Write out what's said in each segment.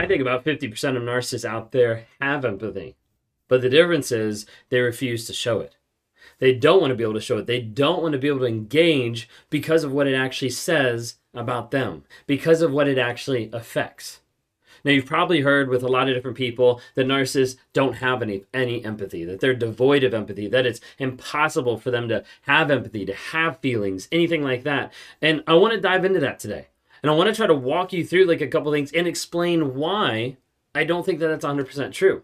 I think about 50% of narcissists out there have empathy. But the difference is they refuse to show it. They don't want to be able to show it. They don't want to be able to engage because of what it actually says about them, because of what it actually affects. Now, you've probably heard with a lot of different people that narcissists don't have any, any empathy, that they're devoid of empathy, that it's impossible for them to have empathy, to have feelings, anything like that. And I want to dive into that today. And I want to try to walk you through like a couple things and explain why I don't think that that's 100% true.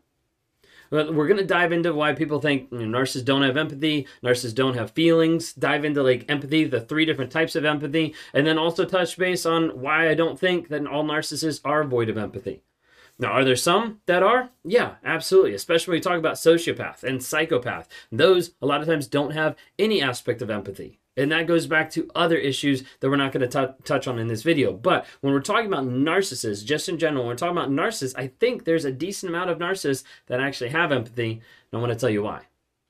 But we're going to dive into why people think you know, narcissists don't have empathy, narcissists don't have feelings, dive into like empathy, the three different types of empathy, and then also touch base on why I don't think that all narcissists are void of empathy. Now, are there some that are? Yeah, absolutely. Especially when we talk about sociopath and psychopath. Those, a lot of times, don't have any aspect of empathy. And that goes back to other issues that we're not going to touch on in this video. But when we're talking about narcissists, just in general, when we're talking about narcissists, I think there's a decent amount of narcissists that actually have empathy. And I want to tell you why.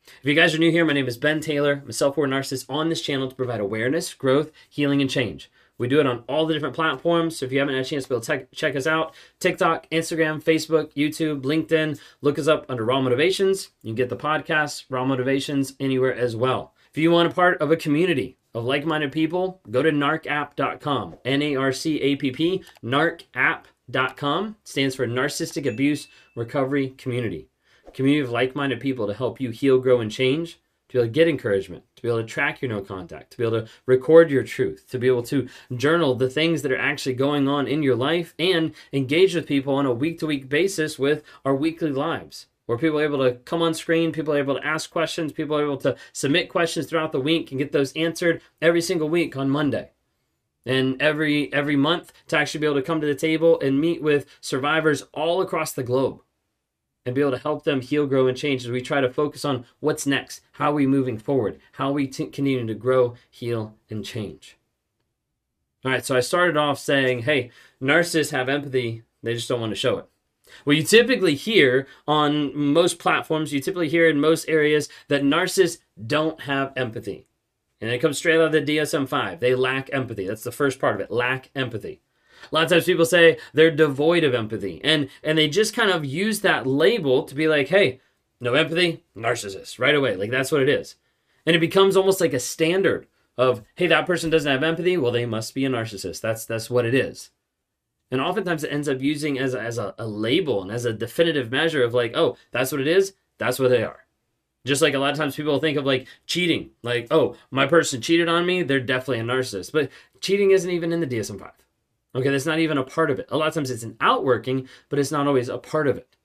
If you guys are new here, my name is Ben Taylor. I'm a self-aware narcissist on this channel to provide awareness, growth, healing, and change. We do it on all the different platforms. So if you haven't had a chance to be able to check us out, TikTok, Instagram, Facebook, YouTube, LinkedIn, look us up under Raw Motivations. You can get the podcast, Raw Motivations, anywhere as well. If you want a part of a community of like minded people, go to narcapp.com. N A R C A P P, narcapp.com stands for Narcissistic Abuse Recovery Community. Community of like minded people to help you heal, grow, and change, to be able to get encouragement, to be able to track your no contact, to be able to record your truth, to be able to journal the things that are actually going on in your life, and engage with people on a week to week basis with our weekly lives where people are able to come on screen, people are able to ask questions, people are able to submit questions throughout the week and get those answered every single week on Monday. And every every month to actually be able to come to the table and meet with survivors all across the globe and be able to help them heal, grow, and change as we try to focus on what's next, how are we moving forward, how are we t- continue to grow, heal, and change. All right, so I started off saying, hey, narcissists have empathy, they just don't want to show it. Well, you typically hear on most platforms, you typically hear in most areas that narcissists don't have empathy. And it comes straight out of the DSM 5. They lack empathy. That's the first part of it lack empathy. A lot of times people say they're devoid of empathy. And, and they just kind of use that label to be like, hey, no empathy, narcissist, right away. Like that's what it is. And it becomes almost like a standard of, hey, that person doesn't have empathy. Well, they must be a narcissist. That's, that's what it is. And oftentimes it ends up using as as a, a label and as a definitive measure of like, oh, that's what it is. That's what they are. Just like a lot of times people think of like cheating, like, oh, my person cheated on me, they're definitely a narcissist. But cheating isn't even in the DSM 5. Okay, that's not even a part of it. A lot of times it's an outworking, but it's not always a part of it.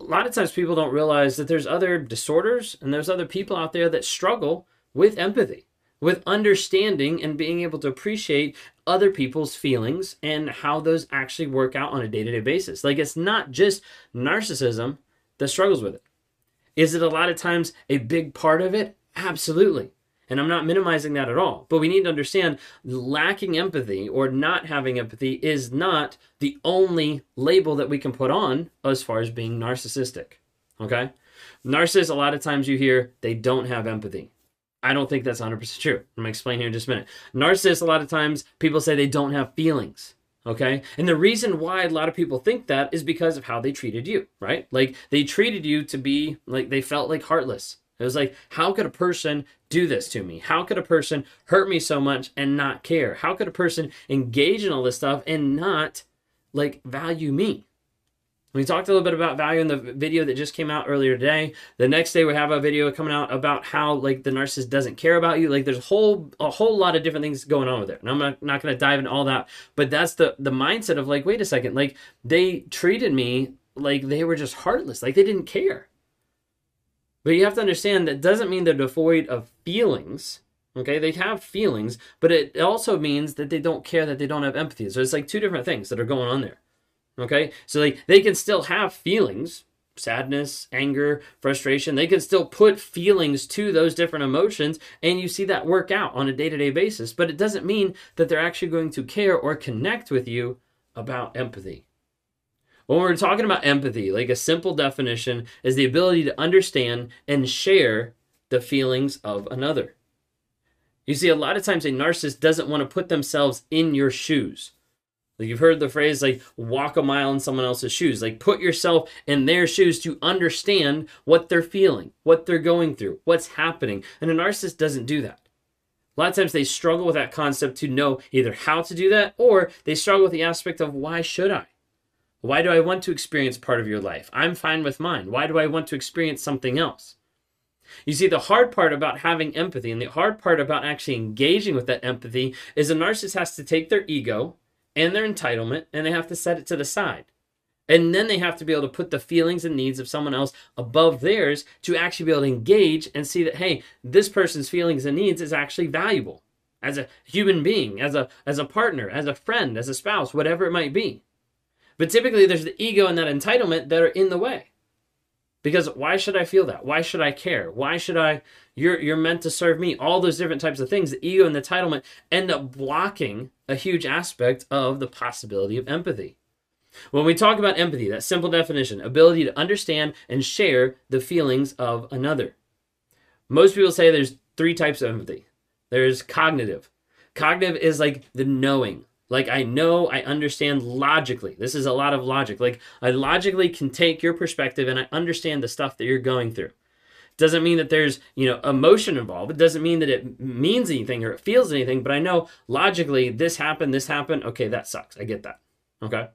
A lot of times people don't realize that there's other disorders and there's other people out there that struggle with empathy with understanding and being able to appreciate other people's feelings and how those actually work out on a day to day basis. Like, it's not just narcissism that struggles with it. Is it a lot of times a big part of it? Absolutely. And I'm not minimizing that at all. But we need to understand lacking empathy or not having empathy is not the only label that we can put on as far as being narcissistic. Okay? Narcissists, a lot of times you hear they don't have empathy. I don't think that's 100% true. I'm going to explain here in just a minute. Narcissists, a lot of times, people say they don't have feelings. Okay. And the reason why a lot of people think that is because of how they treated you, right? Like they treated you to be like they felt like heartless. It was like, how could a person do this to me? How could a person hurt me so much and not care? How could a person engage in all this stuff and not like value me? We talked a little bit about value in the video that just came out earlier today. The next day we have a video coming out about how like the narcissist doesn't care about you. Like there's a whole a whole lot of different things going on with it. And I'm not, not going to dive into all that, but that's the the mindset of like wait a second, like they treated me like they were just heartless, like they didn't care. But you have to understand that doesn't mean they're devoid of feelings. Okay, they have feelings, but it also means that they don't care, that they don't have empathy. So it's like two different things that are going on there. Okay? So like they can still have feelings, sadness, anger, frustration. They can still put feelings to those different emotions and you see that work out on a day-to-day basis, but it doesn't mean that they're actually going to care or connect with you about empathy. When we're talking about empathy, like a simple definition is the ability to understand and share the feelings of another. You see, a lot of times a narcissist doesn't want to put themselves in your shoes. Like you've heard the phrase like walk a mile in someone else's shoes. Like put yourself in their shoes to understand what they're feeling, what they're going through, what's happening. And a narcissist doesn't do that. A lot of times they struggle with that concept to know either how to do that or they struggle with the aspect of why should I? Why do I want to experience part of your life? I'm fine with mine. Why do I want to experience something else? You see, the hard part about having empathy and the hard part about actually engaging with that empathy is a narcissist has to take their ego and their entitlement and they have to set it to the side. And then they have to be able to put the feelings and needs of someone else above theirs to actually be able to engage and see that, hey, this person's feelings and needs is actually valuable as a human being, as a, as a partner, as a friend, as a spouse, whatever it might be. But typically there's the ego and that entitlement that are in the way. Because why should I feel that? Why should I care? Why should I you're you're meant to serve me? All those different types of things, the ego and the entitlement end up blocking a huge aspect of the possibility of empathy. When we talk about empathy, that simple definition, ability to understand and share the feelings of another. Most people say there's three types of empathy. There's cognitive. Cognitive is like the knowing. Like I know, I understand logically. This is a lot of logic. Like I logically can take your perspective and I understand the stuff that you're going through. Doesn't mean that there's, you know, emotion involved. It doesn't mean that it means anything or it feels anything, but I know logically this happened, this happened. Okay, that sucks. I get that. Okay?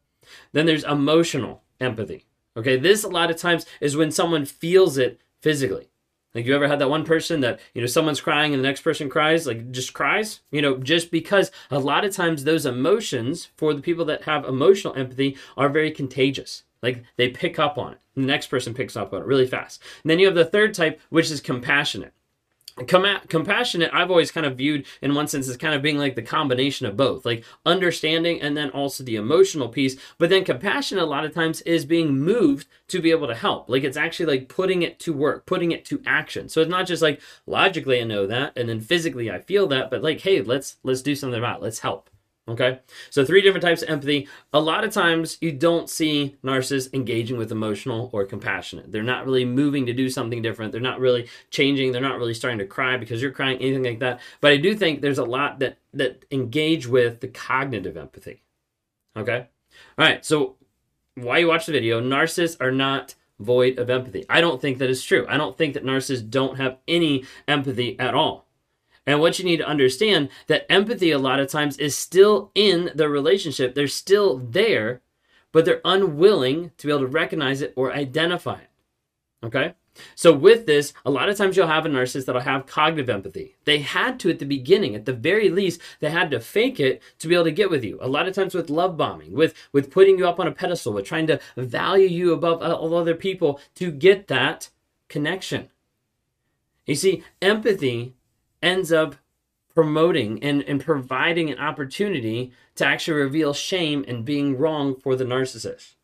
Then there's emotional empathy. Okay, this a lot of times is when someone feels it physically. Like you ever had that one person that, you know, someone's crying and the next person cries, like just cries? You know, just because a lot of times those emotions for the people that have emotional empathy are very contagious. Like they pick up on it. The next person picks up on it really fast. And then you have the third type, which is compassionate. Com- compassionate i've always kind of viewed in one sense as kind of being like the combination of both like understanding and then also the emotional piece but then compassion a lot of times is being moved to be able to help like it's actually like putting it to work putting it to action so it's not just like logically i know that and then physically i feel that but like hey let's let's do something about it let's help Okay, so three different types of empathy. A lot of times you don't see narcissists engaging with emotional or compassionate. They're not really moving to do something different. They're not really changing. They're not really starting to cry because you're crying, anything like that. But I do think there's a lot that that engage with the cognitive empathy. Okay, all right. So why you watch the video? Narcissists are not void of empathy. I don't think that is true. I don't think that narcissists don't have any empathy at all. And what you need to understand that empathy a lot of times is still in the relationship. They're still there, but they're unwilling to be able to recognize it or identify it. Okay? So with this, a lot of times you'll have a narcissist that'll have cognitive empathy. They had to at the beginning, at the very least, they had to fake it to be able to get with you. A lot of times with love bombing, with with putting you up on a pedestal, with trying to value you above all other people to get that connection. You see, empathy ends up promoting and, and providing an opportunity to actually reveal shame and being wrong for the narcissist.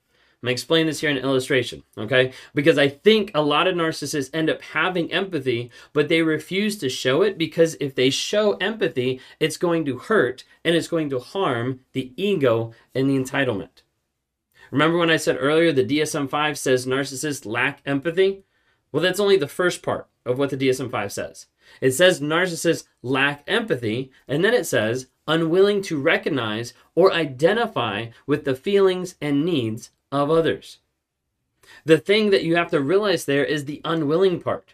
I'm explain this here in illustration, okay? Because I think a lot of narcissists end up having empathy, but they refuse to show it because if they show empathy, it's going to hurt and it's going to harm the ego and the entitlement. Remember when I said earlier the DSM 5 says narcissists lack empathy? Well, that's only the first part of what the DSM 5 says. It says narcissists lack empathy, and then it says unwilling to recognize or identify with the feelings and needs of others. The thing that you have to realize there is the unwilling part.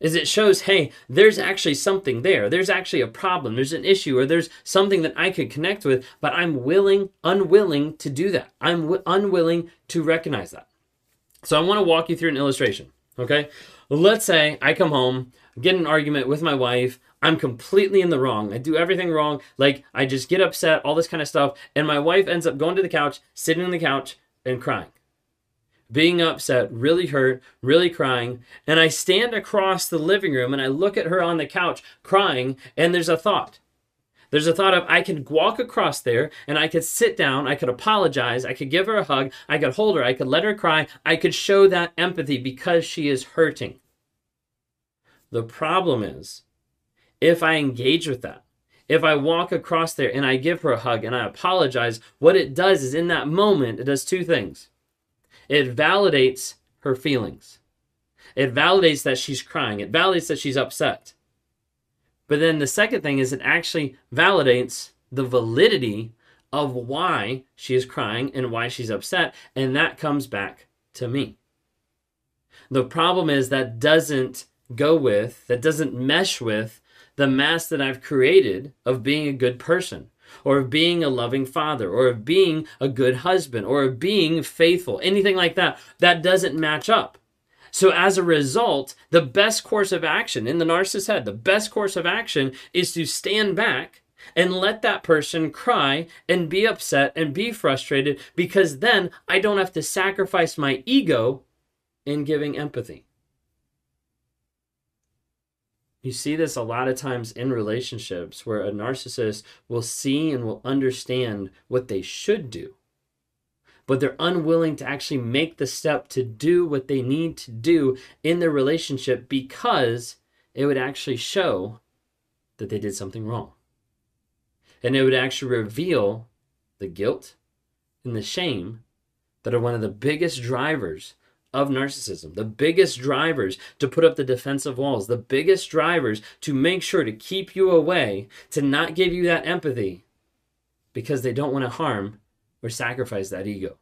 Is it shows, hey, there's actually something there. There's actually a problem. There's an issue, or there's something that I could connect with, but I'm willing, unwilling to do that. I'm w- unwilling to recognize that. So I want to walk you through an illustration. Okay, let's say I come home, get an argument with my wife. I'm completely in the wrong. I do everything wrong. Like, I just get upset, all this kind of stuff. And my wife ends up going to the couch, sitting on the couch, and crying. Being upset, really hurt, really crying. And I stand across the living room and I look at her on the couch crying, and there's a thought. There's a thought of I could walk across there and I could sit down, I could apologize, I could give her a hug, I could hold her, I could let her cry, I could show that empathy because she is hurting. The problem is, if I engage with that, if I walk across there and I give her a hug and I apologize, what it does is in that moment, it does two things. It validates her feelings. It validates that she's crying. It validates that she's upset. But then the second thing is it actually validates the validity of why she is crying and why she's upset, and that comes back to me. The problem is that doesn't go with, that doesn't mesh with the mask that I've created of being a good person, or of being a loving father, or of being a good husband, or of being faithful, anything like that. That doesn't match up. So, as a result, the best course of action in the narcissist's head, the best course of action is to stand back and let that person cry and be upset and be frustrated because then I don't have to sacrifice my ego in giving empathy. You see this a lot of times in relationships where a narcissist will see and will understand what they should do, but they're unwilling to actually make the step to do what they need to do in their relationship because it would actually show that they did something wrong. And it would actually reveal the guilt and the shame that are one of the biggest drivers of narcissism, the biggest drivers to put up the defensive walls, the biggest drivers to make sure to keep you away, to not give you that empathy because they don't want to harm or sacrifice that ego.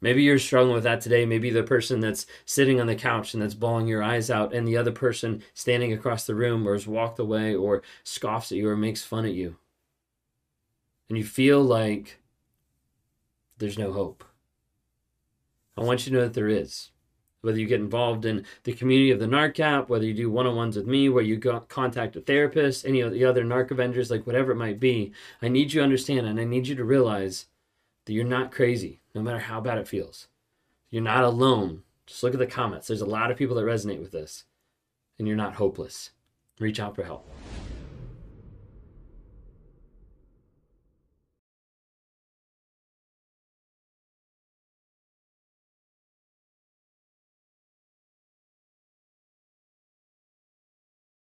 Maybe you're struggling with that today. Maybe the person that's sitting on the couch and that's bawling your eyes out, and the other person standing across the room or has walked away or scoffs at you or makes fun at you. And you feel like there's no hope. I want you to know that there is. Whether you get involved in the community of the NARC App, whether you do one on ones with me, where you go, contact a therapist, any of the other NARC Avengers, like whatever it might be, I need you to understand and I need you to realize that you're not crazy, no matter how bad it feels. You're not alone. Just look at the comments. There's a lot of people that resonate with this, and you're not hopeless. Reach out for help.